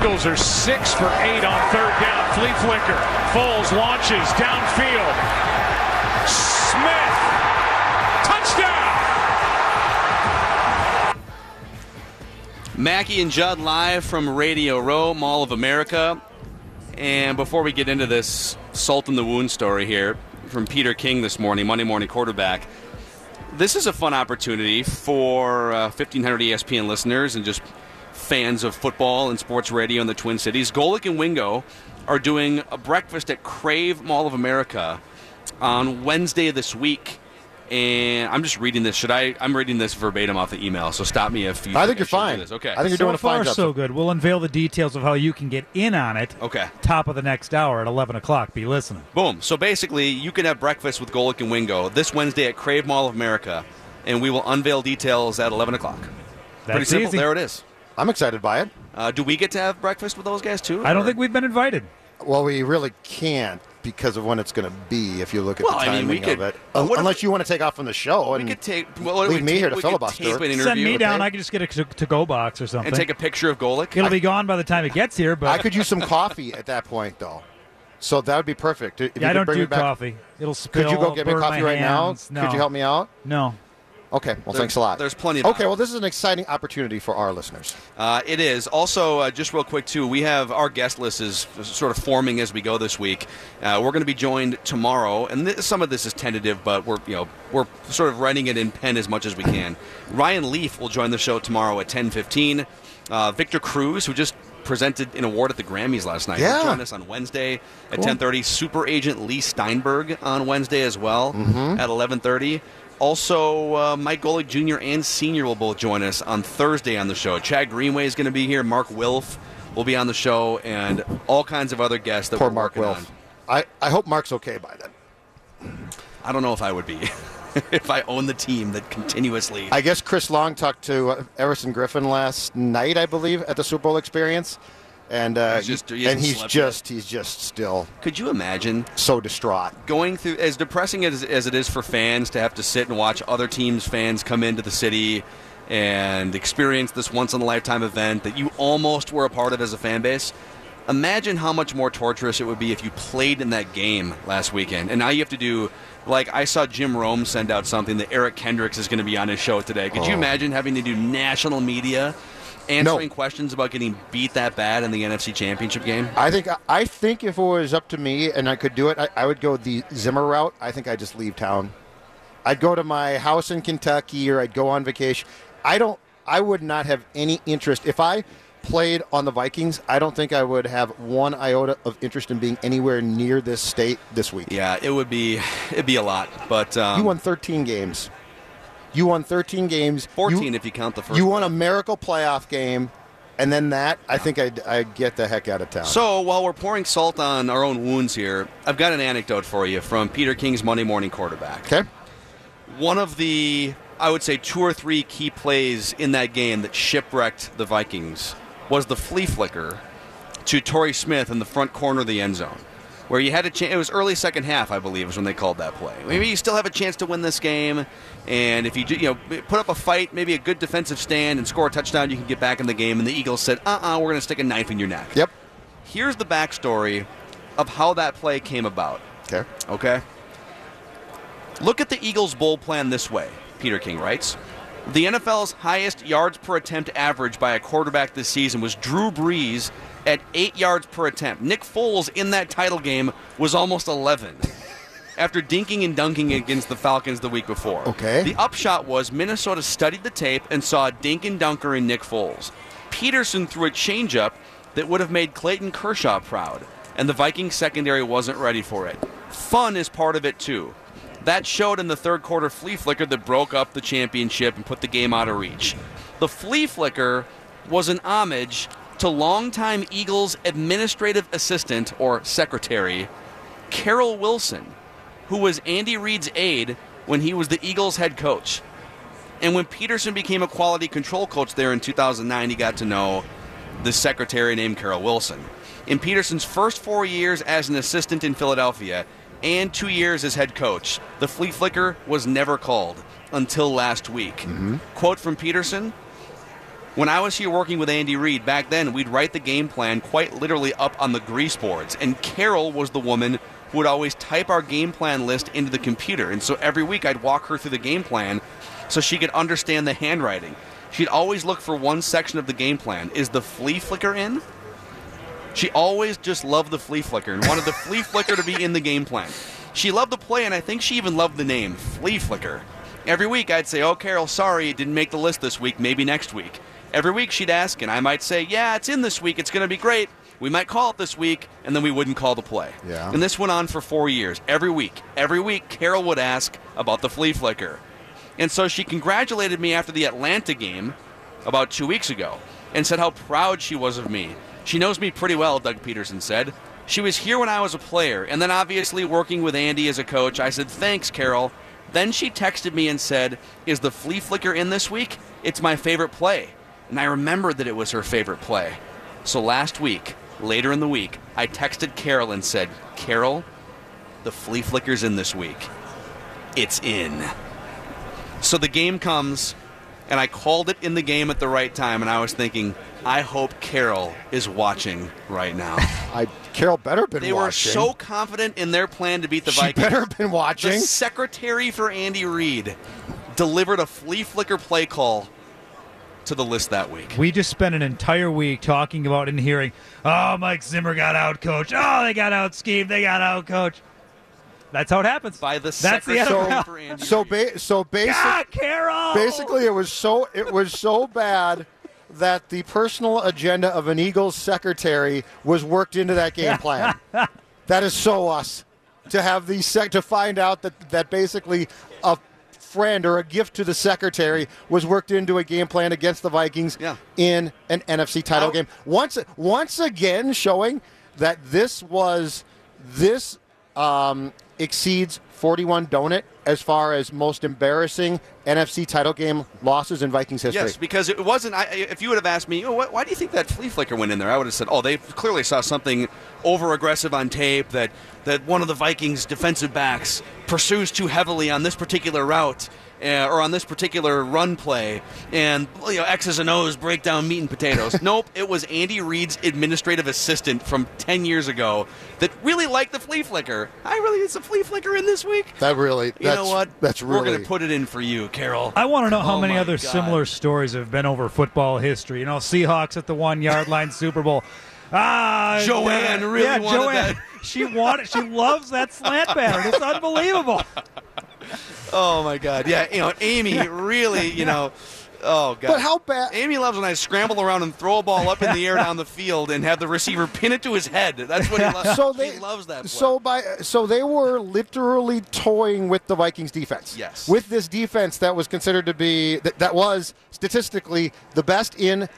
Eagles are six for eight on third down. Flea flicker. Foles launches downfield. Smith. Touchdown. Mackey and Judd live from Radio Row, Mall of America. And before we get into this salt in the wound story here from Peter King this morning, Monday morning quarterback, this is a fun opportunity for uh, 1500 ESPN listeners and just fans of football and sports radio in the Twin Cities. Golic and Wingo are doing a breakfast at Crave Mall of America on Wednesday of this week. And I'm just reading this. Should I? I'm reading this verbatim off the email. So stop me if you. I think you're I should fine. this. Okay. I think you're so doing a far, fine job. so good. We'll unveil the details of how you can get in on it. Okay. Top of the next hour at 11 o'clock. Be listening. Boom. So basically, you can have breakfast with Golic and Wingo this Wednesday at Crave Mall of America, and we will unveil details at 11 o'clock. Pretty That's simple. easy. There it is. I'm excited by it. Uh, do we get to have breakfast with those guys too? I don't or- think we've been invited. Well, we really can't because of when it's going to be. If you look at Well, the I mean, we could- of it, uh, Un- what if- unless you want to take off from the show We could take. Well, leave we me tape- here to we could filibuster. Tape an Send me down. okay. I can just get a to go box or something. and take a picture of Golic. It'll be gone by the time it gets here, but I could use some coffee at that point, though. So that would be perfect. If you yeah, I could don't bring do back- coffee. It'll spill. Could you go get me coffee right hands. now? No. Could you help me out? No. Okay. Well, There- thanks a lot. there's plenty of Okay. Well, this is an exciting opportunity for our listeners. Uh, it is. Also, uh, just real quick, too, we have our guest list is sort of forming as we go this week. Uh, we're going to be joined tomorrow, and th- some of this is tentative, but we're you know we're sort of writing it in pen as much as we can. Ryan Leaf will join the show tomorrow at 10:15. Uh, Victor Cruz, who just presented an award at the Grammys last night, Yeah. will join us on Wednesday at Cool. 10:30. Super Agent Lee Steinberg on Wednesday as well Mm-hmm. at 11:30. Also, uh, Mike Golic Jr. and Senior will both join us on Thursday on the show. Chad Greenway is going to be here. Mark Wilf will be on the show, and all kinds of other guests that Poor we're Mark Wilf. I, I hope Mark's okay by then. I don't know if I would be if I own the team that continuously. I guess Chris Long talked to uh, Everson Griffen last night, I believe, at the Super Bowl experience, and uh, He's just- he and he's just he's just still Could you imagine so distraught. going through as depressing as, as it is for fans to have to sit and watch other teams' fans come into the city and experience this once in a lifetime event that you almost were a part of as a fan base. Imagine how much more torturous it would be if you played in that game last weekend. And now you have to do, like, I saw Jim Rome send out something that Eric Kendricks is going to be on his show today. Could you Oh. imagine having to do national media answering questions about getting beat that bad in the NFC Championship game? I think I think if it was up to me and I could do it, I, I would go the Zimmer route. I think I'd just leave town. I'd go to my house in Kentucky or I'd go on vacation. I don't. I would not have any interest if I played on the Vikings. I don't think I would have one iota of interest in being anywhere near this state this week. Yeah, it would be it'd be a lot, but um, You won 13 games. You won 13 games. 14 You, if you count the first. you won a miracle playoff game, and then that. I think I'd, I'd get the heck out of town. So while we're pouring salt on our own wounds here, I've got an anecdote for you from Peter King's Monday Morning Quarterback. okay. One of the, I would say, two or three key plays in that game that shipwrecked the Vikings was the flea flicker to Torrey Smith in the front corner of the end zone, where you had a chance. It was early second half, I believe, was when they called that play. Maybe you still have a chance to win this game, and if you do, you know put up a fight, maybe a good defensive stand, and score a touchdown, you can get back in the game. And the Eagles said, "Uh-uh, we're going to stick a knife in your neck." Yep. Here's the backstory of how that play came about. Okay. Okay? Look at the Eagles' bowl plan this way, Peter King writes. The NFL's highest yards per attempt average by a quarterback this season was Drew Brees at 8 yards per attempt. Nick Foles in that title game was almost 11 after dinking and dunking against the Falcons the week before. Okay. The upshot was Minnesota studied the tape and saw a dink and dunker in Nick Foles. Pederson threw a changeup that would have made Clayton Kershaw proud, and the Vikings secondary wasn't ready for it. Fun is part of it too. That showed in the third quarter flea flicker that broke up the championship and put the game out of reach. The flea flicker was an homage to longtime Eagles administrative assistant or secretary Carol Wilson, who was Andy Reid's aide when he was the Eagles head coach. And when Pederson became a quality control coach there in 2009, he got to know the secretary named Carol Wilson. In Pederson's first four years as an assistant in Philadelphia and two years as head coach, the flea flicker was never called until last week. Mm-hmm. Quote from Pederson When I was here working with Andy Reid back then, we'd write the game plan quite literally up on the grease boards, and Carol was the woman who would always type our game plan list into the computer. And so every week I'd walk her through the game plan so she could understand the handwriting. She'd always look for one section of the game plan. Is the flea flicker in? She always just loved the flea flicker and wanted the flea flicker to be in the game plan. She loved the play, and I think she even loved the name, Flea Flicker. Every week I'd say, Oh, Carol, sorry, it didn't make the list this week, maybe next week. Every week she'd ask, and I might say, Yeah, it's in this week, it's going to be great. We might call it this week, and then we wouldn't call the play. Yeah. And this went on for four years. Every week, every week, Carol would ask about the flea flicker. And so she congratulated me after the Atlanta game about two weeks ago and said how proud she was of me. She knows me pretty well, Doug Pederson said. She was here when I was a player, and then obviously working with Andy as a coach. I said, Thanks, Carol. Then she texted me and said, Is the flea flicker in this week? It's my favorite play. And I remembered that it was her favorite play. So last week, later in the week, I texted Carol and said, Carol, the flea flicker's in this week. It's in. So the game comes, and I called it in the game at the right time, and I was thinking, I hope Carol is watching right now. I Carol better been They were watching. so confident in their plan to beat the she Vikings. better been watching. The secretary for Andy Reid delivered a flea flicker play call to the list that week. We just spent an entire week talking about and hearing, oh, Mike Zimmer got out coach. Oh, they got out schemed. They got out coach. That's how it happens. By the That's the secretary NFL. for Andy so Reid. ba- so basic, Ah, Carol. basically it was so it was so bad that the personal agenda of an Eagles secretary was worked into that game plan. that is so us to have the sec- to find out that that basically a friend or a gift to the secretary was worked into a game plan against the Vikings Yeah. in an NFC title Oh. game. Once once again showing that this was this um, exceeds 41 donut as far as most embarrassing NFC title game losses in Vikings history. Yes, because it wasn't. I, if you would have asked me, oh, why, why do you think that flea flicker went in there? I would have said, oh, they clearly saw something over aggressive on tape that that one of the Vikings defensive backs pursues too heavily on this particular route. Uh, or on this particular run play, and you know X's and O's break down meat and potatoes. nope, it was Andy Reid's administrative assistant from ten years ago that really liked the flea flicker. I really, it's a flea flicker in this week. That really, You that's, know what? That's really. We're going to put it in for you, Carol. I want to know how Oh many other God. similar stories have been over football history. You know, Seahawks at the one yard line Super Bowl. Ah, Joanne really yeah, wanted Joanne. that. She wanted. She loves that slant pattern. It's unbelievable. Oh my God! Yeah, you know, Amy really, you know, oh God. But how bad? Amy loves when I scramble around and throw a ball up in the air down the field and have the receiver pin it to his head. That's what he loves. So they he loves that. Play. So by so they were literally toying with the Vikings defense. Yes. With this defense that was considered to be that, that was statistically the best in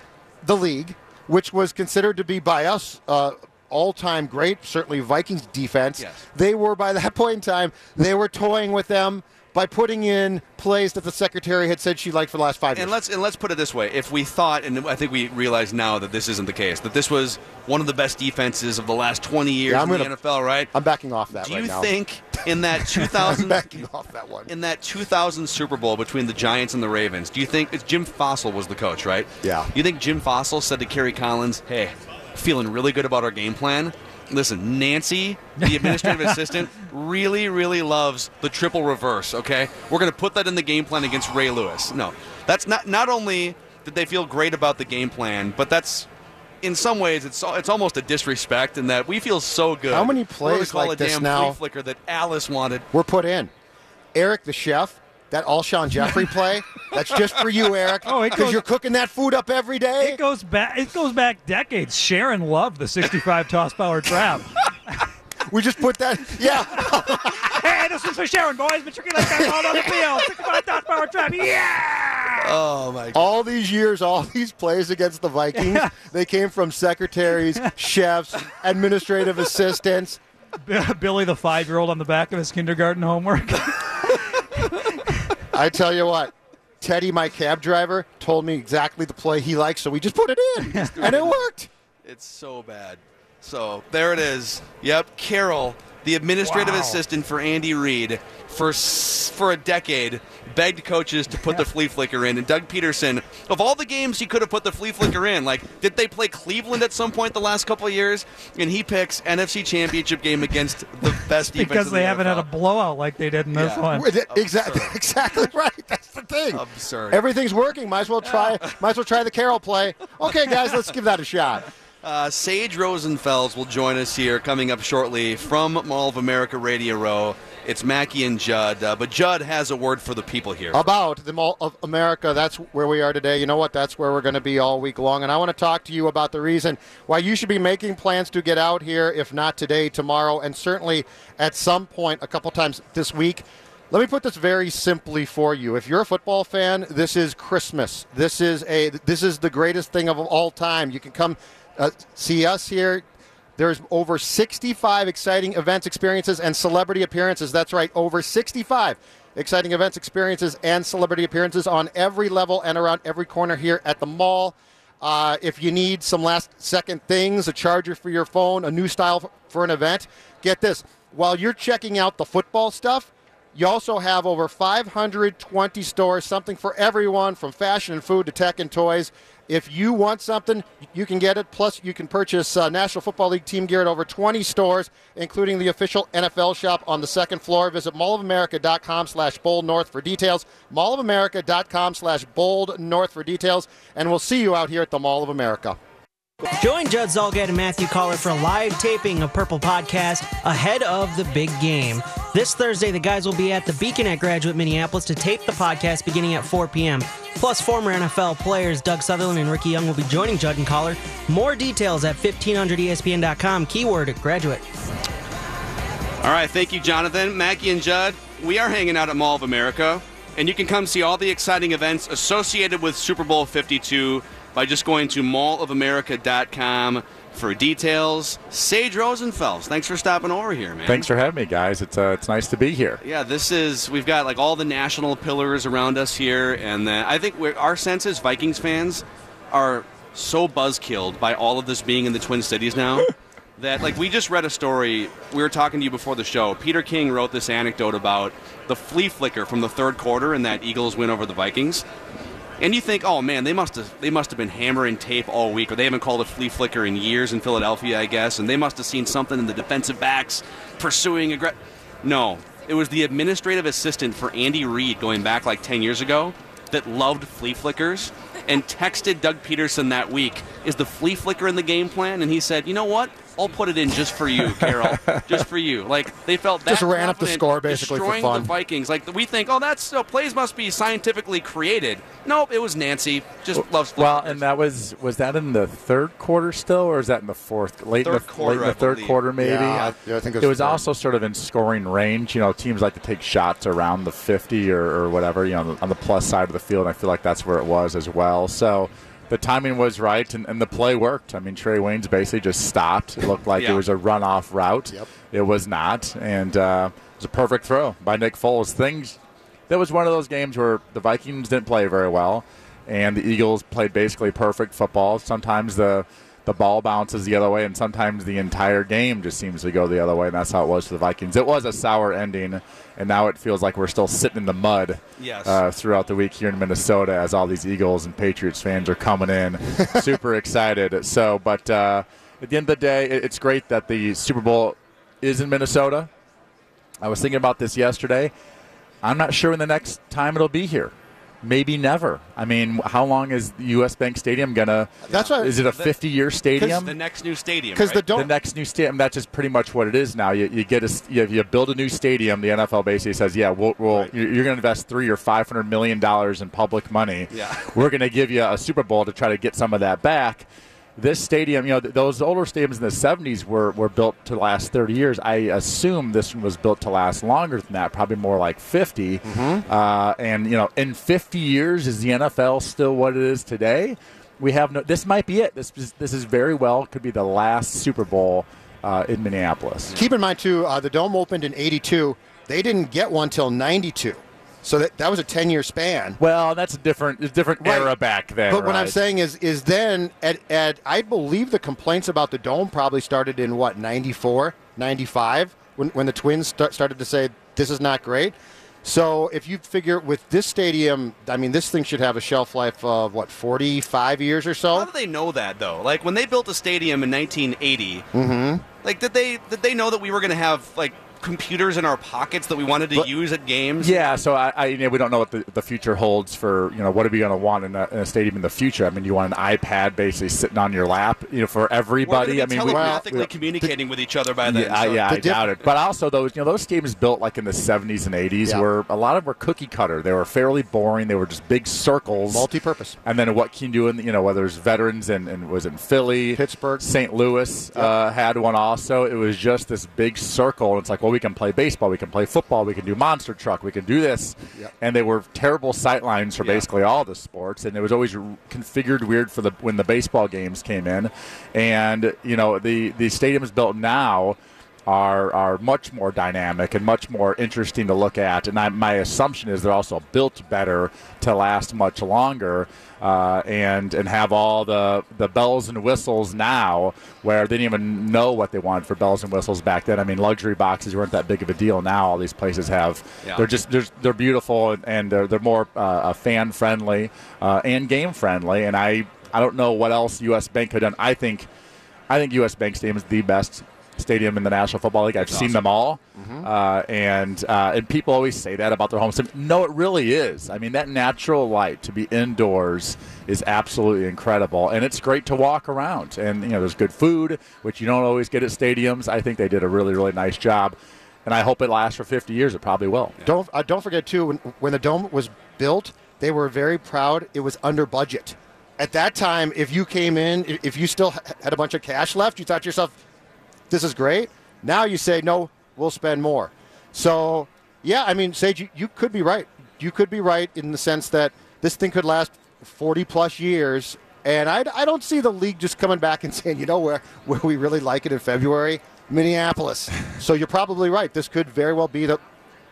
the league, which was considered to be by us uh, all-time great, certainly Vikings defense. Yes. They were by that point in time they were toying with them by putting in plays that the secretary had said she liked for the last five years. And let's and let's put it this way: if we thought, and I think we realize now that this isn't the case, that this was one of the best defenses of the last 20 years Yeah, in gonna- the NFL, right? I'm backing off that Do right you now. think in that 2000 backing off that one. in that 2000 Super Bowl between the Giants and the Ravens, do you think it's Jim Fassel was the coach, right? Yeah. You think Jim Fassel said to Kerry Collins, "Hey, feeling really good about our game plan." Listen, Nancy, the administrative assistant, really, really loves the triple reverse. Okay, we're going to put that in the game plan against Ray Lewis. No, that's not. Not only did they feel great about the game plan, but that's in some ways it's it's almost a disrespect in that we feel so good. How many We're gonna plays call like a this damn now- flea flicker that Alice wanted? were put in. Eric the chef, that Alshon Jeffery play, that's just for you, Eric. Oh, because you're cooking that food up every day. It goes back. It goes back decades. Sharon loved the 65 toss power trap. We just put that. Yeah, hey, this is for Sharon, boys. But you're gonna that ball down the field. 65 toss power trap. Yeah. Oh my! all these years, all these plays against the Vikings, they came from secretaries, chefs, administrative assistants. Billy, the five-year-old on the back of his kindergarten homework. I tell you what. Teddy, my cab driver, told me exactly the play he likes, so we just put it in, and it worked. It's so bad. So there it is. Yep, Carol the administrative Wow. assistant for Andy Reid, for for a decade, begged coaches to put the flea flicker in. And Doug Pederson, of all the games he could have put the flea flicker in, like did they play Cleveland at some point the last couple of years? And he picks NFC Championship game against the best defense because they the haven't had a blowout like they did in this Yeah. one. It- Exactly, exactly right. That's the thing. Absurd. Everything's working. Might as well try. Might as well try the Carol play. Okay, guys, let's give that a shot. Uh, Sage Rosenfels will join us here coming up shortly from Mall of America Radio Row. It's Mackey and Judd, uh, but Judd has a word for the people here. About the Mall of America. That's where we are today. You know what? That's where we're going to be all week long. And I want to talk to you about the reason why you should be making plans to get out here, if not today, tomorrow, and certainly at some point a couple times this week. Let me put this very simply for you. If you're a football fan, this is Christmas. This is a this is the greatest thing of all time. You can come uh, see us here. There's over 65 exciting events, experiences, and celebrity appearances. That's right, over 65 exciting events, experiences, and celebrity appearances on every level and around every corner here at the mall. Uh, if you need some last second things, a charger for your phone, a new style for an event, get this. While you're checking out the football stuff, you also have over 520 stores, something for everyone from fashion and food to tech and toys. If you want something, you can get it. Plus, you can purchase uh, National Football League team gear at over 20 stores, including the official NFL shop on the second floor. Visit mallofamerica.com slash bold north for details. mallofamerica.com slash bold north for details. And we'll see you out here at the Mall of America. Join Judd Zulgad and Matthew Coller for a live taping of Purple Podcast ahead of the big game. This Thursday, the guys will be at the Beacon at Graduate Minneapolis to tape the podcast beginning at 4 p.m. Plus, former NFL players Doug Sutherland and Ricky Young will be joining Judd and Coller. More details at 1500ESPN.com, keyword graduate. All right, thank you, Jonathan. Mackey and Judd, we are hanging out at Mall of America, and you can come see all the exciting events associated with Super Bowl 52 by just going to mallofamerica.com for details. Sage Rosenfels, thanks for stopping over here, man. Thanks for having me, guys. It's uh, it's nice to be here. Yeah, this is we've got like all the national pillars around us here, and then I think we're, our sense as Vikings fans are so buzzkilled by all of this being in the Twin Cities now that like we just read a story. We were talking to you before the show. Peter King wrote this anecdote about the flea flicker from the third quarter in that Eagles win over the Vikings. And you think, oh man, they must have they must have been hammering tape all week, or they haven't called a flea flicker in years in Philadelphia, I guess, and they must have seen something in the defensive backs pursuing aggression. No, it was the administrative assistant for Andy Reid going back like ten years ago that loved flea flickers and texted Doug Pederson that week, "Is the flea flicker in the game plan?" And he said, "You know what? I'll put it in just for you, Carol, just for you." Like they felt that Just ran up the score, basically, for destroying fun. the Vikings. Like we think, oh, that's plays must be scientifically created. Nope, it was Nancy. Just loves Well, and that was was that in the third quarter still, or is that in the fourth? Late in the, quarter, late in I the third believe. quarter, maybe. Yeah, I- I think it was it was also sort of in scoring range. You know, teams like to take shots around the fifty or, or whatever. You know, on the, on the plus side of the field. I feel like that's where it was as well. So. The timing was right, and, and the play worked. I mean, Trae Waynes basically just stopped. It looked like Yeah. it was a runoff route. Yep. It was not, and uh, it was a perfect throw by Nick Foles. Things that was one of those games where the Vikings didn't play very well, and the Eagles played basically perfect football. Sometimes the the ball bounces the other way, and sometimes the entire game just seems to go the other way, and that's how it was for the Vikings. It was a sour ending, and now it feels like we're still sitting in the mud Yes. uh, throughout the week here in Minnesota as all these Eagles and Patriots fans are coming in, super excited. So, but uh, at the end of the day, it- it's great that the Super Bowl is in Minnesota. I was thinking about this yesterday. I'm not sure when the next time it'll be here. Maybe never. I mean, how long is the U.S. Bank Stadium gonna? That's what- Is it a 50 year stadium? the next new stadium. Because the right? don't the next new stadium. That's just pretty much what it is now. You, you get a s- you, you build a new stadium. The NFL basically says, yeah, we'll, we'll Right. you're, you're going to invest three or five hundred million dollars in public money. Yeah. we're going to give you a Super Bowl to try to get some of that back. This stadium, you know, th- those older stadiums in the '70s were, were built to last 30 years. I assume this one was built to last longer than that, probably more like 50. Uh, and you know, in 50 years, is the NFL still what it is today? We have no. This might be it. This is, this is very well could be the last Super Bowl uh, in Minneapolis. Keep in mind too, uh, the dome opened in '82. They didn't get one till '92, so that that was a 10-year span. Well, that's a different, a different Right. era back then. But what I'm saying is, is then at, at I believe the complaints about the dome probably started in what 94, 95. when, when the Twins start, started to say this is not great. So if you figure with this stadium, I mean, this thing should have a shelf life of what 45 years or so. How so. do they know that though? Like when they built a stadium in 1980, Mm-hmm. like did they did they know that we were going to have like computers in our pockets that we wanted to But- use at games? Yeah, so I, I you know, we don't know what the, the future holds for you know what are we going to want in a, in a stadium in the future. I mean, you want an iPad basically sitting on your lap, you know, for We're everybody. be I mean, we- telepathically we- communicating with each other by then. yeah, I, so- yeah, The I diff- doubt it. But also those, you know, those stadiums built like in the '70s and '80s Yeah. were a lot of were cookie cutter. They were fairly boring. They were just big circles, Multi-purpose. And then what can you do in you know whether it's veterans and, and was in Philly, Pittsburgh. St. Louis uh, had one also. It was just this big circle, and it's like, well, we can play baseball, we can play football, we can do monster truck, we can do this, Yep. and they were terrible sight lines for basically all the sports, and it was always configured weird for the when the baseball games came in, and you know the the stadiums built now are are much more dynamic and much more interesting to look at. And I, my assumption is they're also built better to last much longer. Uh, and and have all the, the bells and whistles now, where they didn't even know what they wanted for bells and whistles back then. I mean, luxury boxes weren't that big of a deal. Now all these places have. Yeah. They're just they're, they're beautiful and, they're they're more uh, fan friendly uh, and game friendly. And I I don't know what else U.S. Bank could have done. I think I think U.S. Bank Stadium is the best stadium in the National Football League. I've seen awesome. them all, Mm-hmm. uh, and uh, and people always say that about their home stadium. No, it really is. I mean, that natural light to be indoors is absolutely incredible, and it's great to walk around. And you know, there's good food, which you don't always get at stadiums. I think they did a really really nice job, and I hope it lasts for 50 years. It probably will. Don't uh, don't forget too when when the dome was built, they were very proud. It was under budget. At that time, if you came in, if- if you still had a bunch of cash left, you thought to yourself, "This is great." Now you say, "No, we'll spend more." So yeah, I mean, Sage, you, you could be right. You could be right in the sense that this thing could last 40 plus years. And I, I don't see the league just coming back and saying, you know, where, where we really like it in February? Minneapolis. so you're probably right. This could very well be the,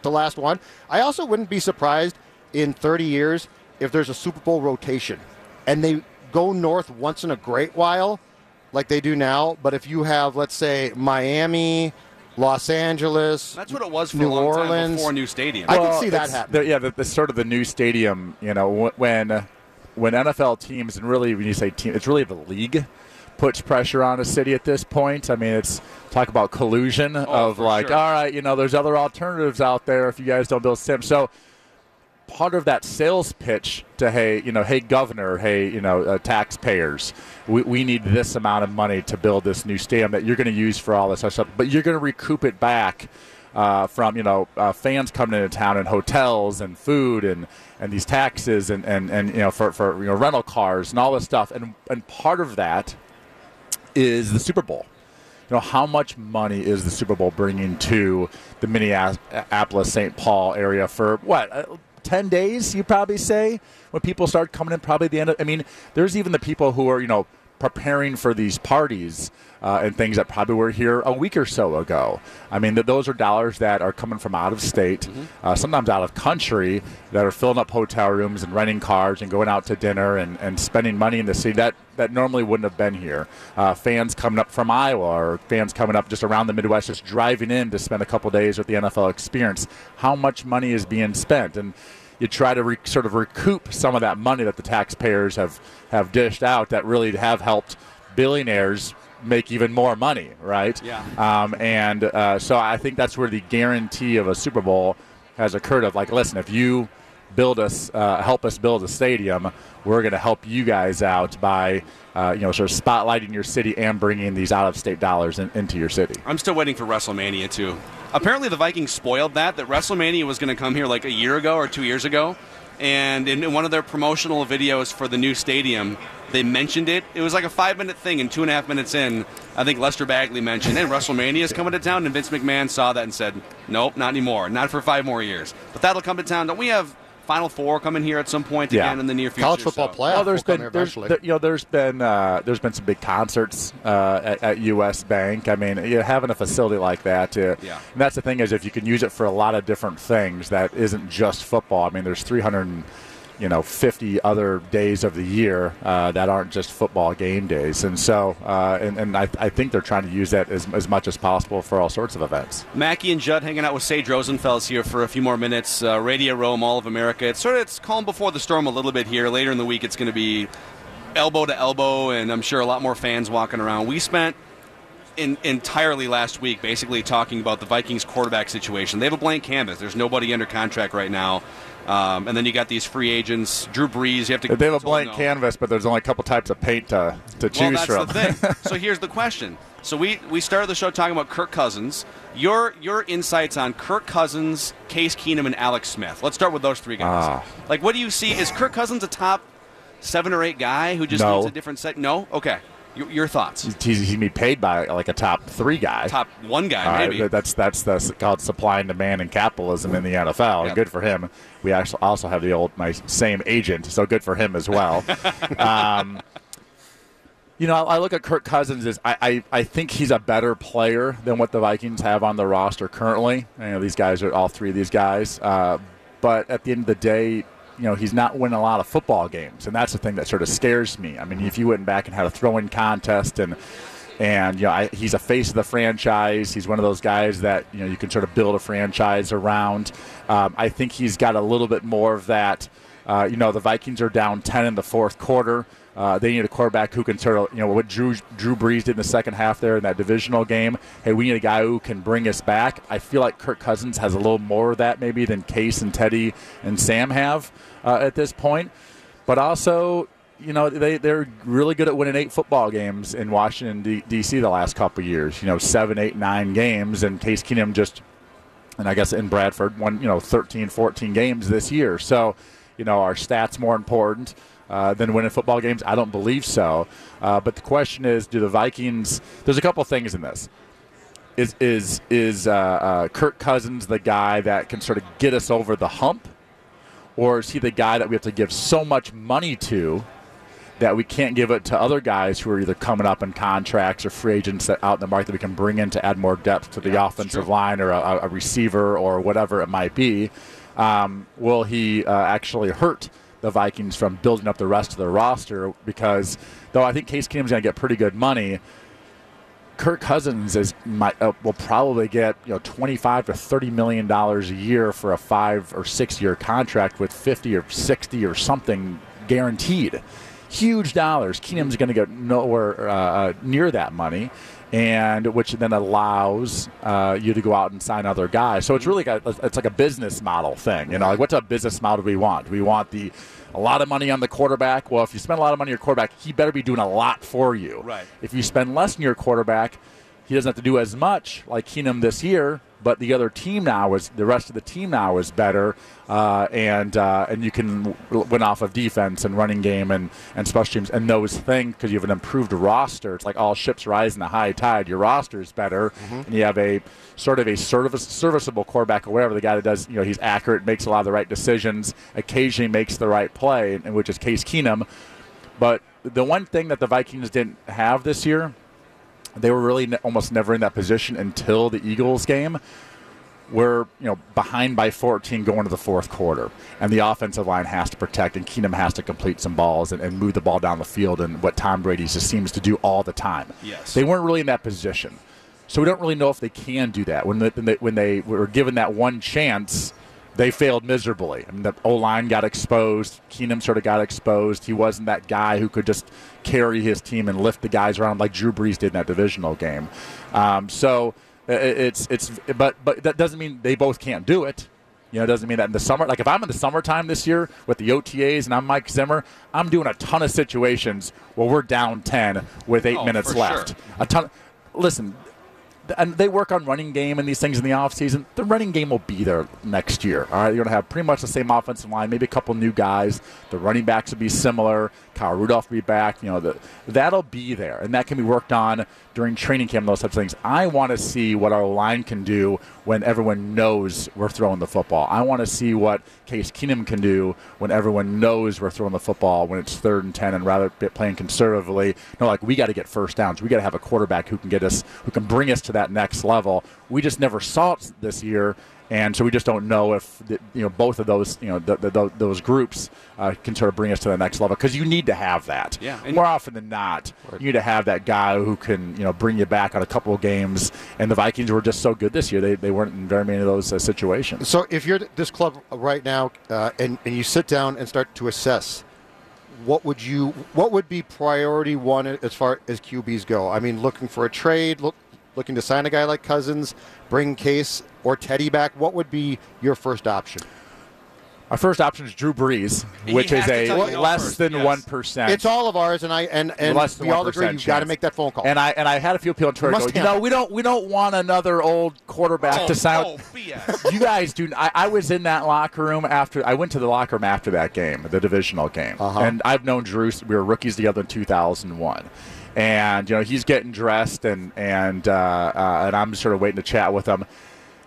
the last one. I also wouldn't be surprised in 30 years if there's a Super Bowl rotation and they go north once in a great while, like they do now. But if you have, let's say, Miami, Los Angeles, That's what it was for New a long time Orleans. before new stadium. I can see that it's happen. the- yeah, the, the sort of the new stadium. You know, when uh, when NFL teams and really when you say team, it's really the league puts pressure on a city at this point. I mean, it's talk about collusion oh, of Oh, for like, sure. all right, you know, there's other alternatives out there if you guys don't build sim. So part of that sales pitch to hey you know hey governor hey you know uh, taxpayers we, we need this amount of money to build this new stadium that you're going to use for all this stuff but you're going to recoup it back uh, from you know uh, fans coming into town and hotels and food and and these taxes and and, and you know for, for you know rental cars and all this stuff and and part of that is the Super Bowl you know how much money is the Super Bowl bringing to the Minneapolis St. Paul area for what uh, 10 days you probably say when people start coming in probably the end of I mean there's even the people who are you know preparing for these parties uh, and things that probably were here a week or so ago. I mean, th- those are dollars that are coming from out of state, uh, sometimes out of country, that are filling up hotel rooms and renting cars and going out to dinner and, and spending money in the city that, that normally wouldn't have been here. Uh, fans coming up from Iowa or fans coming up just around the Midwest, just driving in to spend a couple days with the NFL experience. How much money is being spent? And you try to re- sort of recoup some of that money that the taxpayers have, have dished out that really have helped billionaires make even more money, right? Yeah. Um, and uh, so I think that's where the guarantee of a Super Bowl has occurred. Of like, listen, if you build us, uh, help us build a stadium, we're going to help you guys out by, uh, you know, sort of spotlighting your city and bringing these out-of-state dollars in, into your city. I'm still waiting for WrestleMania too. Apparently, the Vikings spoiled that. That WrestleMania was going to come here like a year ago or two years ago, and in one of their promotional videos for the new stadium, they mentioned it. It was like a five-minute thing, and two and a half minutes in, I think Lester Bagley mentioned, "And WrestleMania is coming to town." And Vince McMahon saw that and said, "Nope, not anymore. Not for five more years. But that'll come to town. Don't we have Final Four coming here at some point Yeah. again in the near future?" College football so- playoff Well, there's will come been here there's, there, you know there's been uh, there's been some big concerts uh, at, at U.S. Bank. I mean, you know, having a facility like that, uh, Yeah. and that's the thing is if you can use it for a lot of different things that isn't just football. I mean, there's 300. You know 50 other days of the year uh, that aren't just football game days and so uh, and, and I, I think they're trying to use that as, as much as possible for all sorts of events Mackey and Judd hanging out with Sage Rosenfels here for a few more minutes. Uh, Radio Row Mall of America. It's sort of it's calm before the storm a little bit here. Later in the week, it's going to be elbow to elbow, and I'm sure a lot more fans walking around. We spent in, entirely last week basically talking about the Vikings quarterback situation. They have a blank canvas. There's nobody under contract right now. Um, and then you got these free agents, Drew Brees. You have to. they have a blank canvas but there's only a couple types of paint to, to choose Well, that's from the thing. so here's the question. So we, we started the show talking about Kirk Cousins. Your your insights on Kirk Cousins, Case Keenum, and Alex Smith. Let's start with those three guys. Ah. Like, what do you see? Is Kirk Cousins a top seven or eight guy who just No. needs a different set? No. Okay. Your, your thoughts? he's, he's be paid by like a top three guy Top one guy, maybe. that's that's that's called supply and demand and capitalism in the NFL. Yep. Good for him. We actually also have the old my same agent, so good for him as well. um, you know, I look at Kirk Cousins as I, I, I think he's a better player than what the Vikings have on the roster currently. You know, these guys are all three of these guys. Uh, but at the end of the day, you know, he's not winning a lot of football games, and that's the thing that sort of scares me. I mean, if you went back and had a throwing contest and and you know, I, he's a face of the franchise. He's one of those guys that you know you can sort of build a franchise around. Um, I think he's got a little bit more of that. Uh, you know, the Vikings are down ten in the fourth quarter. Uh, they need a quarterback who can sort of, you know, what Drew Drew Brees did in the second half there in that divisional game. Hey, we need a guy who can bring us back. I feel like Kirk Cousins has a little more of that maybe than Case and Teddy and Sam have uh, at this point. But also, you know, they, they're really good at winning eight football games in Washington, D.C. the last couple years. You know, seven, eight, nine games. And Case Keenum just, and I guess in Bradford, won, you know, 13, 14 games this year. So, you know, our stats more important uh, than winning football games? I don't believe so. Uh, but the question is, do the Vikings, there's a couple things in this. Is, is, is uh, uh, Kirk Cousins the guy that can sort of get us over the hump? Or is he the guy that we have to give so much money to that we can't give it to other guys who are either coming up in contracts or free agents that out in the market that we can bring in to add more depth to the Yeah, offensive line or a, a receiver or whatever it might be. Um, will he uh, actually hurt the Vikings from building up the rest of the roster? Because though I think Case Keenum's going to get pretty good money, Kirk Cousins is uh, will probably get you know 25 to 30 million dollars a year for a five or six year contract with 50 or 60 or something guaranteed. Huge dollars. Keenum's going to get nowhere uh, uh, near that money, and which then allows uh, you to go out and sign other guys. So it's really got, it's like a business model thing. You know, like what type of business model do we want? Do we want the a lot of money on the quarterback? Well, if you spend a lot of money on your quarterback, he better be doing a lot for you. Right. If you spend less on your quarterback, he doesn't have to do as much like Keenum this year. But the other team now is the rest of the team now is better, uh, and uh, and you can win off of defense and running game and and special teams and those things because you have an improved roster. It's like all ships rise in the high tide. Your roster is better, and you have a sort of a service, serviceable quarterback or whatever. The guy that does you know he's accurate, makes a lot of the right decisions, occasionally makes the right play, and which is Case Keenum. But the one thing that the Vikings didn't have this year they were really ne- almost never in that position until the Eagles game. We're you know behind by 14 going to the fourth quarter, and the offensive line has to protect, and Keenum has to complete some balls and, and move the ball down the field, and what Tom Brady just seems to do all the time. Yes. they weren't really in that position, so we don't really know if they can do that. When, the, when, they, when they were given that one chance, they failed miserably. I mean, the O line got exposed. Keenum sort of got exposed. He wasn't that guy who could just carry his team and lift the guys around like Drew Brees did in that divisional game. Um, so it's it's but but that doesn't mean they both can't do it. You know, it doesn't mean that in the summer. Like if I'm in the summertime this year with the OTAs and I'm Mike Zimmer, I'm doing a ton of situations where we're down ten with eight Oh, minutes left. sure. A ton. Listen, and they work on running game and these things in the offseason. The running game will be there next year. All right, you're going to have pretty much the same offensive line, maybe a couple new guys. The running backs will be similar. Kyle Rudolph will be back. You know, the, that'll be there, and that can be worked on during training camp. Those types of things. I want to see what our line can do when everyone knows we're throwing the football. I want to see what Case Keenum can do when everyone knows we're throwing the football when it's third and ten, and rather playing conservatively. No, like we got to get first downs. We got to have a quarterback who can get us, who can bring us to that next level. We just never saw it this year, And so we just don't know if the, you know both of those you know the, the, those groups uh, can sort of bring us to the next level because you need to have that. Yeah, and- more often than not, you need to have that guy who can you know bring you back on a couple of games. And the Vikings were just so good this year; they, they weren't in very many of those uh, situations. So if you're this club right now uh, and, and you sit down and start to assess, what would you what would be priority one as far as QBs go? I mean, looking for a trade, look, looking to sign a guy like Cousins, bring Case or Teddy back. What would be your first option? Our first option is Drew Brees, which is a tell you no less first, than yes. one percent. It's all of ours, and I and and Less than we all agree you've got to make that phone call. And I and I had a few people on Twitter must go, you know, we don't we don't want another old quarterback Oh, to sign. oh, BS. you guys do. I, I was in that locker room after I went to the locker room after that game, the divisional game, Uh-huh. and I've known Drew. We were rookies together in 2001, and you know he's getting dressed and and uh, uh, and I'm sort of waiting to chat with him.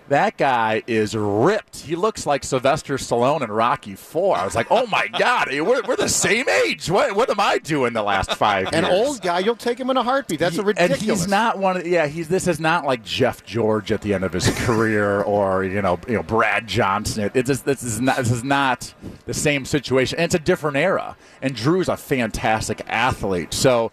That guy is ripped. He looks like Sylvester Stallone in Rocky Four. I was like, oh my god, we're, we're the same age. What what am I doing the last five Years? An old guy, you'll take him in a heartbeat. That's a ridiculous. And he's not one of yeah. He's this is not like Jeff George at the end of his career or you know you know Brad Johnson. It, it's just, this is not this is not the same situation. And it's a different era. And Drew's a fantastic athlete. So.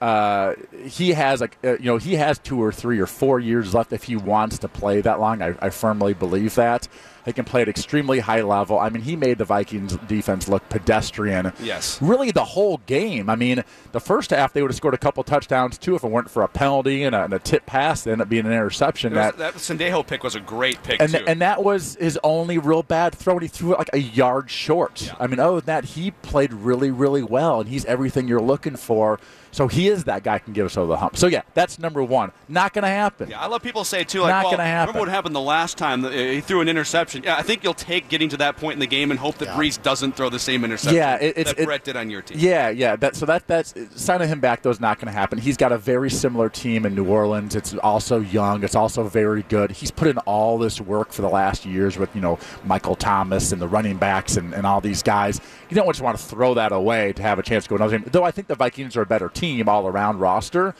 Uh, he has like uh, you know he has two or three or four years left if he wants to play that long. I, I firmly believe that he can play at extremely high level. I mean, he made the Vikings defense look pedestrian. Yes. really the whole game. I mean, the first half they would have scored a couple touchdowns too if it weren't for a penalty and a, and a tip pass that ended up being an interception. That, That, that Sendejo pick was a great pick and, too. and that was his only real bad throw, and he threw it like a yard short. Yeah. I mean, other than that, he played really, really well, and he's everything you're looking for. So he is that guy who can give us over the hump. So yeah, that's number one. Not going to happen. Yeah, I love people say too, like, Not well, gonna happen. remember what happened the last time uh, he threw an interception? Yeah, I think you'll take getting to that point in the game and hope that Yeah. Brees doesn't throw the same interception Yeah, it- it's- that it- Brett did on your team. Yeah, yeah. That so that that's signing him back though is not going to happen. He's got a very similar team in New Orleans. It's also young. It's also very good. He's put in all this work for the last years with you know Michael Thomas and the running backs and, and all these guys. You don't just want to throw that away to have a chance to go another team. Though I think the Vikings are a better team all around roster.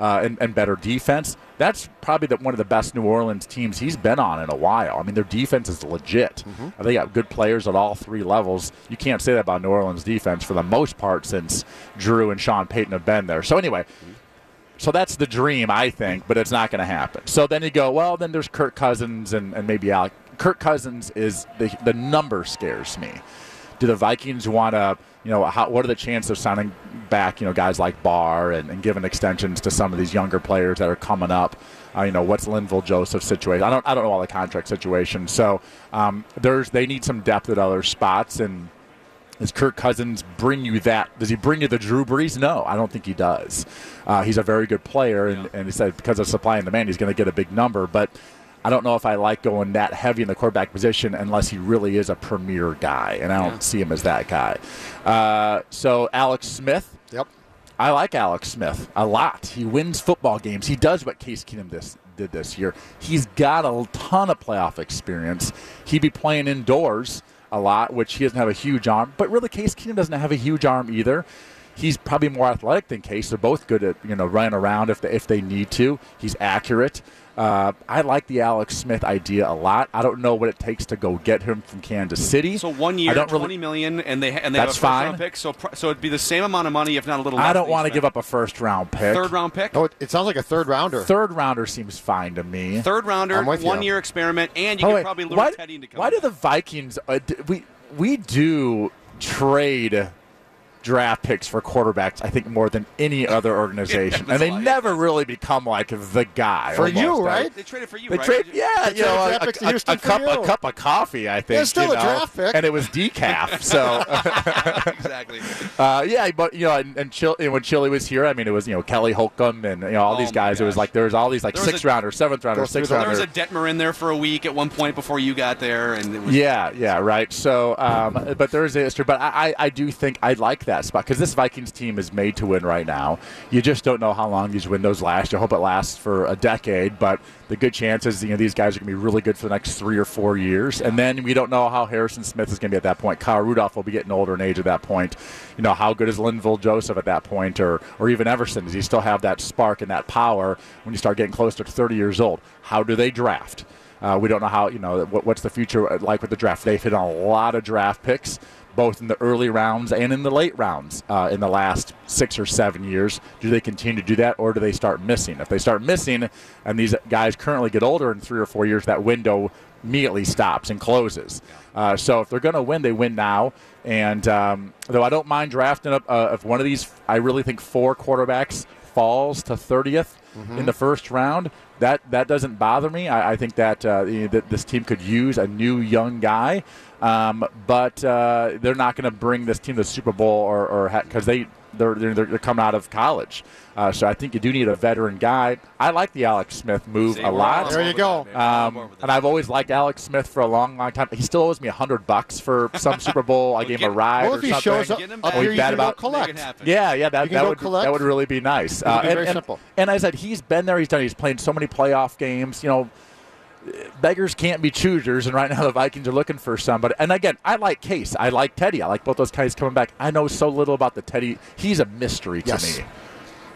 Uh, and, and better defense. That's probably the, one of the best New Orleans teams he's been on in a while. I mean, their defense is legit. They got good players at all three levels. You can't say that about New Orleans defense for the most part since Drew and Sean Payton have been there. So anyway, so that's the dream, I think, but it's not going to happen. So then you go, well, then there's Kirk Cousins and, and maybe Alec. Kirk Cousins is the the number scares me. Do the Vikings want to, you know, how, what are the chances of signing back, you know, guys like Barr and, and giving extensions to some of these younger players that are coming up? Uh, you know, what's Linval Joseph's situation? I don't, I don't know all the contract situations. So um, there's, they need some depth at other spots and. Does Kirk Cousins bring you that? Does he bring you the Drew Brees? No, I don't think he does. Uh, he's a very good player, and, and he said because of supply and demand, he's going to get a big number. But I don't know if I like going that heavy in the quarterback position unless he really is a premier guy, and I don't Yeah. see him as that guy. Uh, so Alex Smith, Yep. I like Alex Smith a lot. He wins football games. He does what Case Keenum this, did this year. He's got a ton of playoff experience. He'd be playing indoors a lot, which he doesn't have a huge arm. But really, Case Keenum doesn't have a huge arm either. He's probably more athletic than Case. They're both good at you know running around if they, if they need to. He's accurate. Uh, I like the Alex Smith idea a lot. I don't know what it takes to go get him from Kansas City. So one I year, don't twenty really- million, and they and they That's have a first fine. round pick. So pr- so it'd be the same amount of money, if not a little. less. I don't want to give up a first round pick. third round pick. Oh, it, it sounds like a third rounder. Third rounder seems fine to me. Third rounder, I'm with you. one year experiment, and you Oh, can wait, probably lure why, Teddy into coming. why do the. Vikings? Uh, d- we we do trade draft picks for quarterbacks. I think more than any other organization, Yeah, and they that's why. never really become like the guy. For you, almost. right? They traded for you, They right? trade, yeah, They you know, traded a, draft a- a cup, you. a cup of coffee. I think it's still you a draft pick. and it was decaf. so exactly. uh, yeah, but you know, and, and, Chil- and when Chili was here, I mean, it was you know Kelly Holcomb and you know all Oh these my guys. It was like there was all these like There was six-rounders, seventh rounders, Go through six the- There was a Detmer in there for a week at one point before you got there, and it was Yeah, yeah, right. So, um, but there is a history. But I, I, I do think I like that spot because this Vikings team is made to win right now. You just don't know how long these windows last. You hope it lasts for a decade, but the good chances, you know, these guys are going to be really good for the next three or four years. And then we don't know how Harrison Smith is going to be at that point. Kyle Rudolph will be getting older in age at that point. You know, how good is Linval Joseph at that point, or or even Everson? Does he still have that spark and that power when you start getting closer to 30 years old? How do they draft? Uh, we don't know how, you know, what, what's the future like with the draft. They've hit on a lot of draft picks, both in the early rounds and in the late rounds uh, in the last six or seven years. Do they continue to do that, or do they start missing? If they start missing, and these guys currently get older in three or four years, that window immediately stops and closes. Uh, so if they're going to win, they win now. And um, though I don't mind drafting up, uh, if one of these, I really think four quarterbacks falls to 30th mm-hmm. in the first round, that that doesn't bother me. I, I think that, uh, that this team could use a new young guy, um, but uh, they're not going to bring this team to the Super Bowl or because they they're, they're, they're coming out of college. Uh, so I think you do need a veteran guy. I like the Alex Smith move See, a lot. There you go. Um, and I've always liked Alex Smith for a long, long time. He still owes me a hundred bucks for some Super Bowl. I gave him a ride Well, or if he shows up, Get up here, you bad can go about- collect. Make it happen. Yeah, yeah, that, that would collect. that would really be nice. Uh, be and, very and- simple. and I said, he's been there. He's done. He's played so many playoff games. You know, beggars can't be choosers, and right now the Vikings are looking for somebody. And again, I like Case. I like Teddy. I like both those guys coming back. I know so little about the Teddy. He's a mystery to Yes. me.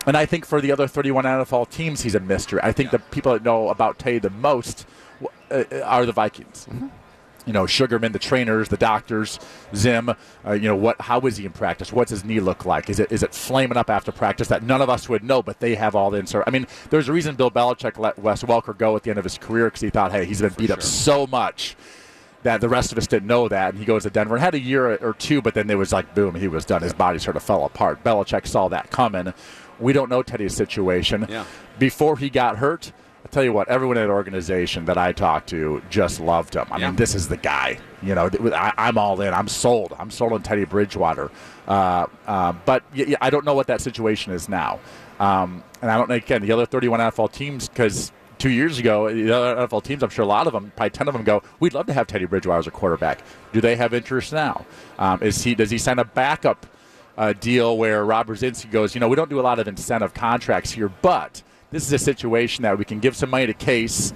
And I think for the other 31 NFL teams, he's a mystery. I think the people that know about Teddy the most uh, are the Vikings. You know, Sugarman, the trainers, the doctors, Zim. Uh, you know, what? How is he in practice? What's his knee look like? Is it is it flaming up after practice? That none of us would know, but they have all the insert. I mean, there's a reason Bill Belichick let Wes Welker go at the end of his career because he thought, hey, he's been beat up so much that the rest of us didn't know that. And he goes to Denver and had a year or two, but then it was like, boom, he was done. His body sort of fell apart. Belichick saw that coming. We don't know Teddy's situation. Yeah. Before he got hurt, I tell you what, everyone at organization that I talked to just loved him. I Yeah. mean, this is the guy. You know, I, I'm all in. I'm sold. I'm sold on Teddy Bridgewater. Uh, uh, but y- I don't know what that situation is now. Um, and I don't know, again, the other 31 NFL teams, because two years ago, the other NFL teams, I'm sure a lot of them, probably 10 of them go, we'd love to have Teddy Bridgewater as a quarterback. Do they have interest now? Um, is he, does he sign a backup uh, deal where Rob Brzezinski goes, you know, we don't do a lot of incentive contracts here, but this is a situation that we can give some money to Case,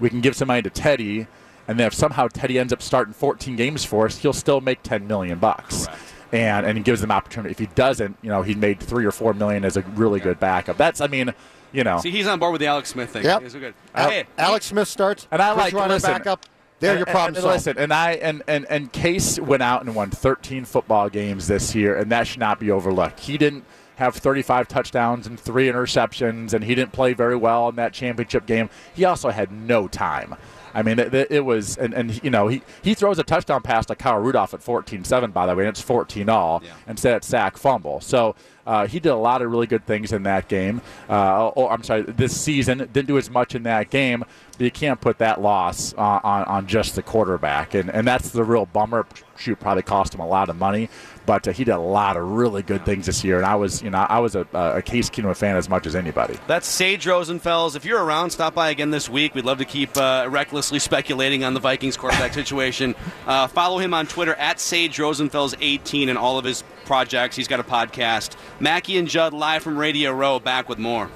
we can give some money to Teddy, and then if somehow Teddy ends up starting 14 games for us, he'll still make 10 million bucks. Correct. And and he gives them opportunity. If he doesn't, you know, he made three or four million as a really good backup. That's, I mean, you know, See, he's on board with the Alex Smith thing. Yep. He's good. Al- Hey, Alex Smith starts. And I like- Bridgewater listen, back up. There, your And- problem and, solved. Listen, and I and, and and Case went out and won 13 football games this year, and that should not be overlooked. He didn't have 35 touchdowns and three interceptions, and he didn't play very well in that championship game. He also had no time. I mean, it, it was, and, and you know, he, he throws a touchdown pass to Kyle Rudolph at 14-7, by the way, and it's 14 all Yeah. instead of sack fumble. So uh, he did a lot of really good things in that game. Uh, or I'm sorry, this season didn't do as much in that game, you can't put that loss on, on, on just the quarterback, and and that's the real bummer. Shoot, probably cost him a lot of money, but uh, he did a lot of really good things this year, and I was, you know, I was a, a Case Keenum fan as much as anybody. That's Sage Rosenfels. If you're around, stop by again this week. We'd love to keep uh, recklessly speculating on the Vikings quarterback situation. Uh, follow him on Twitter at Sage Rosenfels18 and all of his projects. He's got a podcast. Mackey and Judd live from Radio Row. Back with more.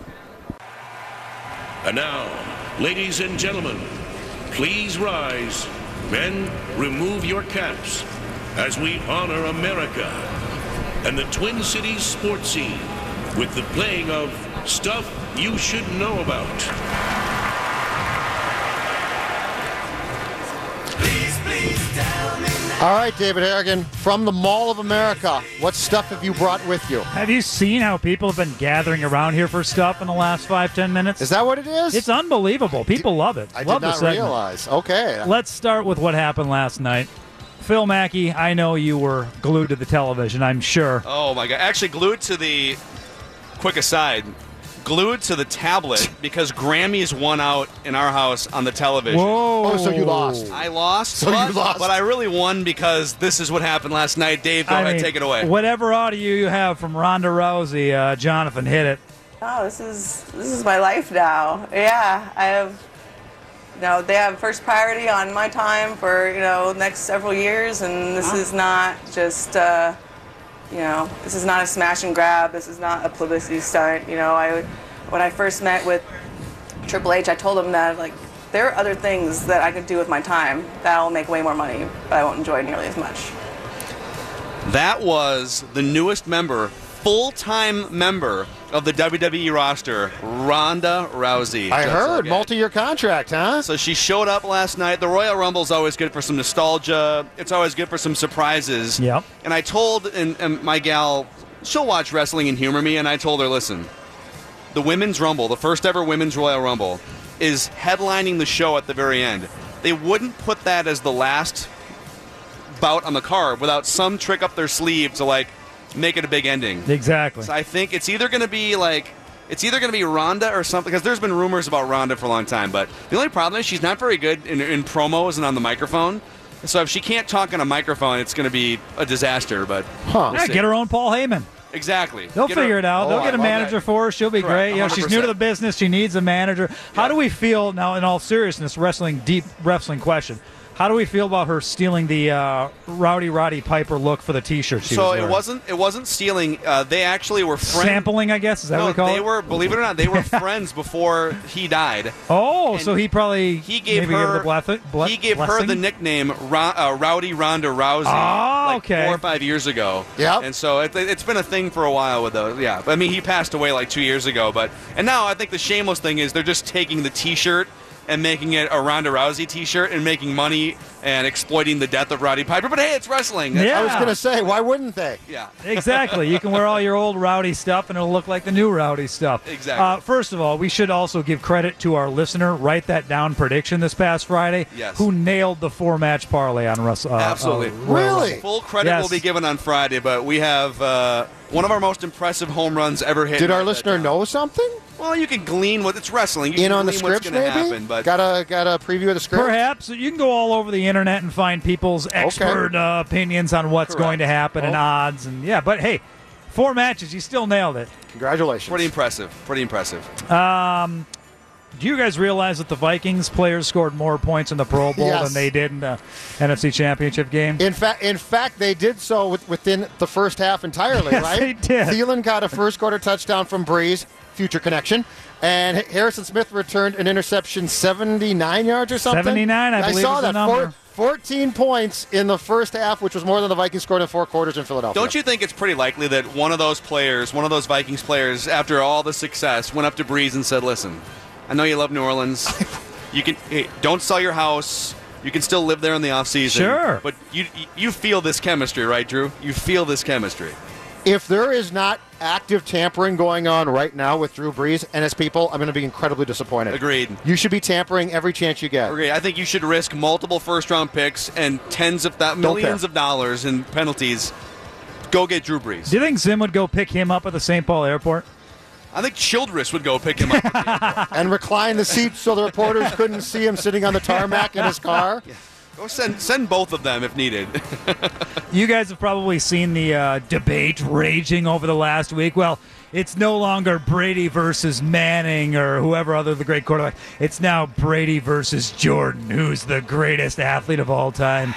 And now, ladies and gentlemen, please rise. Men, remove your caps as we honor America and the Twin Cities sports scene with the playing of Stuff You Should Know About. All right, David Harrigan, from the Mall of America, what stuff have you brought with you? Have you seen how people have been gathering around here for stuff in the last five, ten minutes? Is that what it is? It's unbelievable. People love it. I love did the not realize. Okay. Let's start with what happened last night. Phil Mackey, I know you were glued to the television, I'm sure. Oh, my God. Actually, glued to the. Quick aside. Glued to the tablet because Grammys won out in our house on the television. Whoa. Oh, so you lost. I lost, So you but, lost. but I really won because this is what happened last night. Dave, go I ahead, mean, take it away. Whatever audio you have from Ronda Rousey, uh, Jonathan, hit it. Oh, this is this is my life now. Yeah, I have. You know, they have first priority on my time for you know next several years, and this is not just. Uh, you know, this is not a smash and grab. This is not a publicity stunt. You know, I when I first met with Triple H, I told him that like there are other things that I could do with my time that will make way more money, but I won't enjoy nearly as much. That was the newest member full-time member of the WWE roster, Ronda Rousey. I Judd heard multi-year contract, huh? So she showed up last night. The Royal Rumble's always good for some nostalgia. It's always good for some surprises. Yep. And I told and, and my gal, she'll watch wrestling and humor me, and I told her, listen, the Women's Rumble, the first ever Women's Royal Rumble, is headlining the show at the very end. They wouldn't put that as the last bout on the card without some trick up their sleeve to like make it a big ending. Exactly. So I think it's either going to be like it's either going to be Ronda or something because there's been rumors about Ronda for a long time. But the only problem is she's not very good in, in promos and on the microphone. So if she can't talk on a microphone, it's going to be a disaster. But Huh. we'll Yeah, see. get her own Paul Heyman. exactly. They'll Get her- figure it out. Oh, They'll get a manager that. for her. She'll be Correct, great. You know, she's new to the business. She needs a manager. How do we feel now? In all seriousness, wrestling deep wrestling question. How do we feel about her stealing the uh, Rowdy Roddy Piper look for the T-shirt? She So was it wasn't it wasn't stealing. Uh, they actually were friends. sampling, I guess. Is that no, what we call they it? were. Believe it or not, they were friends before he died. oh, and so he probably He gave maybe her gave the bleth- ble- he gave her the nickname Ro- uh, Rowdy Ronda Rousey Oh, like okay. four or five years ago. Yeah. And so it, it's been a thing for a while with those. Yeah. I mean, he passed away like two years ago, but and now I think the shameless thing is they're just taking the T-shirt and making it a Ronda Rousey T-shirt and making money and exploiting the death of Roddy Piper. But hey, it's wrestling. That's- Yeah. I was going to say, why wouldn't they? Yeah. exactly. You can wear all your old rowdy stuff, and it'll look like the new rowdy stuff. Exactly. Uh, first of all, we should also give credit to our listener. Write that down. Prediction this past Friday. Yes. Who nailed the four match parlay on Russell? Uh, Absolutely. uh, Really? Full credit Yes. will be given on Friday, but we have uh, one of our most impressive home runs ever hit. Did our listener know something? Well, you can glean what it's wrestling. You In can on the glean what's script, gonna maybe? happen, but got a got a preview of the script. Perhaps you can go all over the internet and find people's expert uh, opinions on what's Correct. going to happen and Oh. odds and yeah. But hey, four matches, you still nailed it. Congratulations. pretty impressive. Pretty impressive. Do you guys realize that the Vikings players scored more points in the Pro Bowl Yes. than they did in the NFC Championship game? In fact, in fact, they did so with, within the first half entirely, Yes, right? they did. Thielen got a first quarter touchdown from Brees, future connection, and Harrison Smith returned an interception, seventy-nine yards or something. 79, I believe saw is the that. number. Fourteen points in the first half, which was more than the Vikings scored in four quarters in Philadelphia. Don't you think it's pretty likely that one of those players, one of those Vikings players, after all the success, went up to Brees and said, "Listen, I know you love New Orleans. You can hey, don't sell your house. You can still live there in the off season. Sure. but you you feel this chemistry, right, Drew? You feel this chemistry. If there is not active tampering going on right now with Drew Brees and his people, I'm going to be incredibly disappointed. Agreed. You should be tampering every chance you get. Okay, I think you should risk multiple first round picks and tens of thou- millions of dollars in penalties. Go get Drew Brees. Do you think Zim would go pick him up at the St. Paul airport? I think Childress would go pick him up. at the airport. And recline the seats so the reporters couldn't see him sitting on the tarmac in his car. go send send both of them if needed. You guys have probably seen the uh, debate raging over the last week. Well, it's no longer Brady versus Manning or whoever other the great quarterback. It's now Brady versus Jordan, who's the greatest athlete of all time.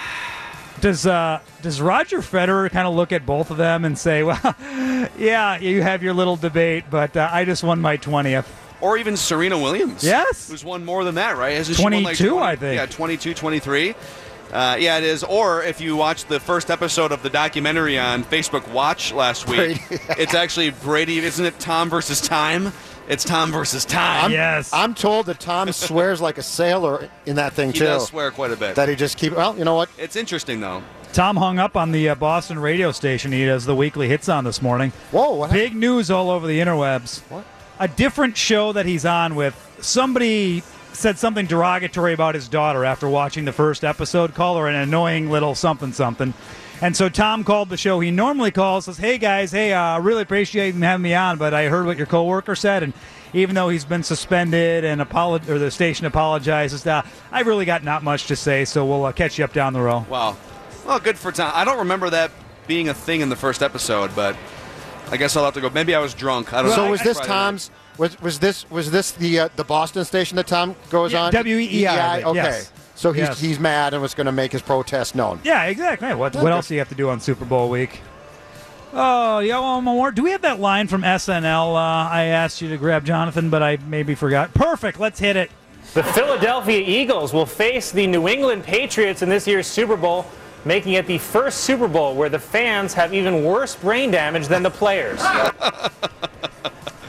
Does uh, does Roger Federer kind of look at both of them and say, "Well, yeah, you have your little debate, but uh, I just won my twentieth." Or even Serena Williams. Yes. Who's won more than that, right? Hasn't she won, like, 22, 20 I think. Yeah, 22, 23. Uh, yeah, it is. Or if you watch the first episode of the documentary on Facebook Watch last week, it's actually Brady. Isn't it Tom versus Time? It's Tom versus Time. I'm, Yes. I'm told that Tom swears like a sailor in that thing he too. does swear quite a bit. That he just keep. Well, you know what? it's interesting though. Tom hung up on the uh, Boston radio station he does the weekly hits on this morning. Whoa! What? happened? Big news all over the interwebs. What? A different show that he's on with. Somebody said something derogatory about his daughter after watching the first episode. Call her an annoying little something something. And so Tom called the show he normally calls, says, "Hey guys, hey, uh, I really appreciate you having me on, but I heard what your coworker said, and even though he's been suspended and apolog- or the station apologizes, uh, I really got not much to say, so we'll uh, catch you up down the road." Wow. Well, good for Tom. I don't remember that being a thing in the first episode, but I guess I'll have to go. Maybe I was drunk. I don't know. So was this Friday night. Tom's? Was was this was this the uh, the Boston station that Tom goes Yeah, on? WEEI, Okay. yes. So he's Yes. he's mad and was going to make his protest known. Yeah, exactly. What, what else do you have to do on Super Bowl week? Oh, yeah, one more. Do we have that line from SNL? Uh, I asked you to grab Jonathan, but I maybe forgot. Perfect. Let's hit it. The Philadelphia Eagles will face the New England Patriots in this year's Super Bowl. Making it the first Super Bowl where the fans have even worse brain damage than the players. I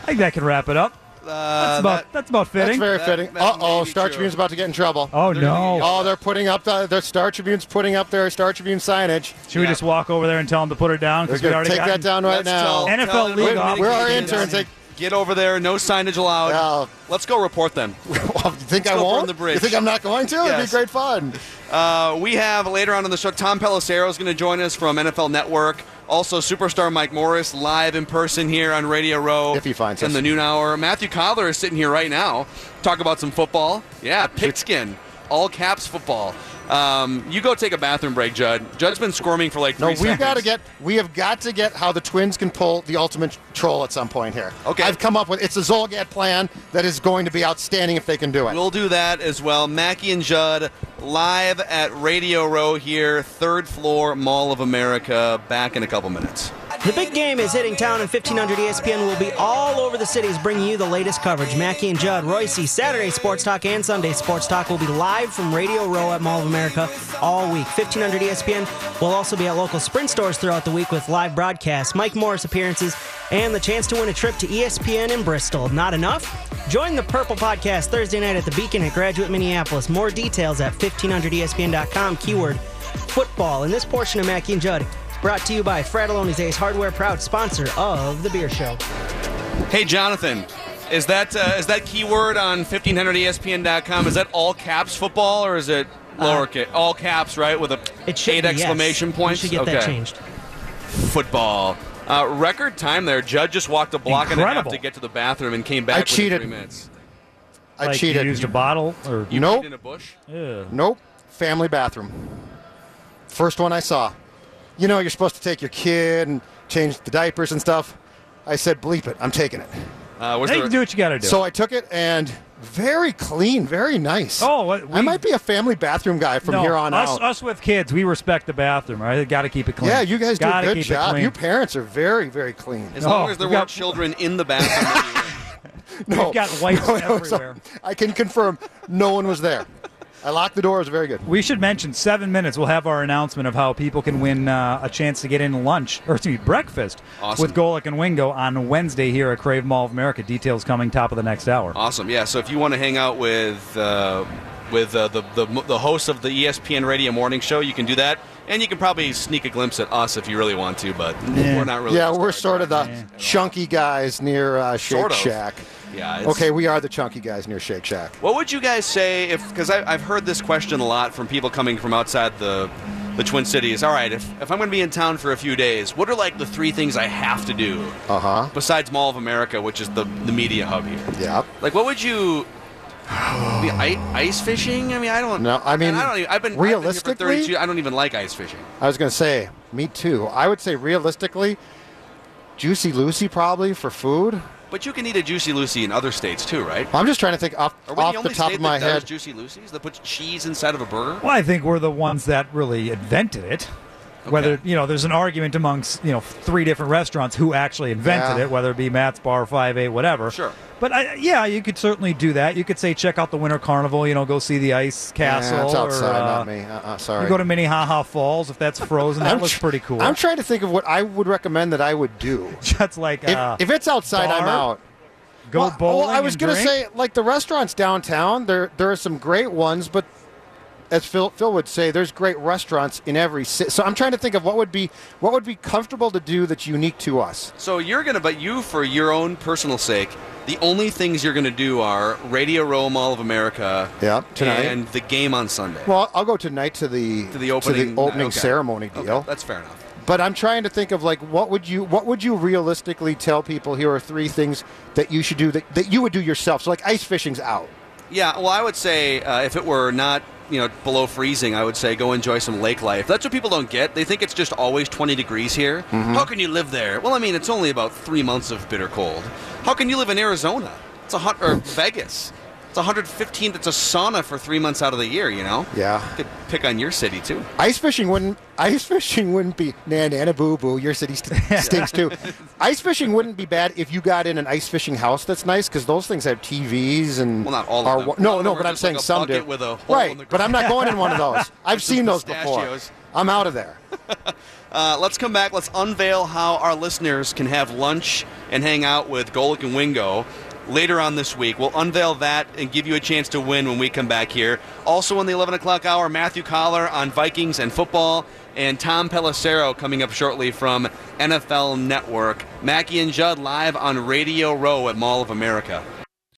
think that can wrap it up. that's about that- that's about fitting. That's very That- fitting. that Uh oh, Star true. Tribune's about to get in trouble. oh no! Oh, they're putting up the, the Star Tribune's putting up their Star Tribune signage. Should we just walk over there and tell them to put it down? Because we already take gotten, that down right now. Tell, NFL tell League. We're, we're our interns. They, Get over there. No signage allowed. Yeah. Let's go report them. well, you think I go burn won't? the bridge. You think I'm not going to? It'd be great fun. Uh, we have later on in the show Tom Pelissero is going to join us from NFL Network. Also, superstar Mike Morris live in person here on Radio Row. If he finds in us. the noon hour. Matthew Coller is sitting here right now. Talk about some football. Yeah, pigskin, all caps football. Um, you go take a bathroom break, Judd. Judd's been squirming for like No, three we've got to get. We have got to get how the Twins can pull the ultimate troll at some point here. Okay. I've come up with. It's a Zulgad plan that is going to be outstanding if they can do it. We'll do that as well. Mackey and Judd live at Radio Row here, third floor, Mall of America. Back in a couple minutes. The big game is hitting town, and 1500 ESPN will be all over the cities bringing you the latest coverage. Mackey and Judd, Royce, Saturday Sports Talk and Sunday Sports Talk will be live from Radio Row at Mall of America all week. 1500 ESPN will also be at local Sprint stores throughout the week with live broadcasts, Mike Morris appearances, and the chance to win a trip to ESPN in Bristol. Not enough? Join the Purple Podcast Thursday night at the Beacon at Graduate Minneapolis. More details at 1500ESPN.com, keyword football. In this portion of Mackey and Judd, brought to you by Frattallone's Ace Hardware, proud sponsor of the beer show. Hey, Jonathan, is that uh, is that keyword on 1500ESPN.com? Is that all caps football or is it lower lowercase? all caps, right? With a Uh, It should eight be, yes. exclamation We points. should get okay. that changed. Football. Uh, record time there. Judd just walked a block and a half to get to the bathroom and came back I cheated. three minutes. I like cheated. You used a bottle or You Nope. in a bush. Yeah. Nope. Family bathroom. First one I saw. You know, you're supposed to take your kid and change the diapers and stuff. I said, bleep it. I'm taking it. Uh, was Hey, there, you do what you got to do. So I took it and very clean, very nice. Oh, what- I might be a family bathroom guy from no, here on us, out. us with kids, we respect the bathroom. Right? Got to keep it clean. yeah, you guys do Gotta a good job. clean. You parents are very, very clean. as long Oh, as there weren't got- children in the bathroom. that you were in. No, got wipes no, no, so everywhere. I can confirm no one was there. I locked the doors. Very good. We should mention seven minutes. We'll have our announcement of how people can win uh, a chance to get in lunch or excuse me, breakfast Awesome. with Golic and Wingo on Wednesday here at Crave Mall of America. Details coming top of the next hour. Awesome. Yeah. So if you want to hang out with uh, with uh, the, the the host of the ESPN Radio Morning Show, you can do that, and you can probably sneak a glimpse at us if you really want to. But we're not really. Yeah, we're sort of the chunky guys near uh, Shake Sort of. Shack. Yeah. Okay, we are the chunky guys near Shake Shack. What would you guys say if? Because I've heard this question a lot from people coming from outside the the Twin Cities. All right, if if I'm going to be in town for a few days, what are like the three things I have to do Uh huh. besides Mall of America, which is the the media hub here? Yeah. Like, what would you? I, ice fishing? I mean, I don't. No, I mean, I don't. Even, I've been I've been realistically- I don't even like ice fishing. I was going to say, me too. I would say realistically, Juicy Lucy probably for food. But you can eat a Juicy Lucy in other states too, right? I'm just trying to think off, Are we off the the only top state of my that does head. Juicy Lucy's that puts cheese inside of a burger? Well, I think we're the ones that really invented it. Whether you know, there's an argument amongst you know three different restaurants who actually invented Yeah. it, whether it be Matt's Bar, Five Eight, whatever. Sure. But I, yeah, you could certainly do that. You could say check out the Winter Carnival. You know, go see the ice castle. Yeah, it's outside, or, uh, not me. Uh-uh, sorry. You go to Minnehaha Falls if that's frozen. That looks tr- pretty cool. I'm trying to think of what I would recommend that I would do. That's like If, uh, if it's outside, I'm out. Go well, bowling. well, I was gonna drink? say, like the restaurants downtown, there there are some great ones, but as Phil Phil would say, there's great restaurants in every city. So I'm trying to think of what would be what would be comfortable to do that's unique to us. So you're gonna, but you, for your own personal sake, the only things you're gonna do are Radio Row Mall of America, Yeah, tonight. and the game on Sunday. Well, I'll go tonight to the to the opening, opening okay. ceremony Okay, deal. That's fair enough. But I'm trying to think of like what would you what would you realistically tell people? Here are three things that you should do that, that you would do yourself. So like ice fishing's out. Yeah, well, I would say uh, if it were not, you know, below freezing, I would say go enjoy some lake life. That's what people don't get. They think it's just always 20 degrees here. Mm-hmm. How can you live there? Well, I mean, it's only about three months of bitter cold. How can you live in Arizona? It's a hot or Vegas. It's 115. That's a sauna for three months out of the year. You know. Yeah. You could pick on your city too. Ice fishing wouldn't ice fishing wouldn't be nah nana boo boo. Your city st- stinks too. ice fishing wouldn't be bad if you got in an ice fishing house that's nice because those things have TVs and Well, not all of are them. wa- no no, but I'm saying like a some do. with a hole right, in the but I'm not going in one of those. I've seen those before. I'm out of there. Uh, let's come back. Let's unveil how our listeners can have lunch and hang out with Golic and Wingo later on this week. We'll unveil that and give you a chance to win when we come back here. Also, in the 11 o'clock hour, Matthew Coller on Vikings and football, and Tom Pelissero coming up shortly from NFL Network. Mackey and Judd live on Radio Row at Mall of America.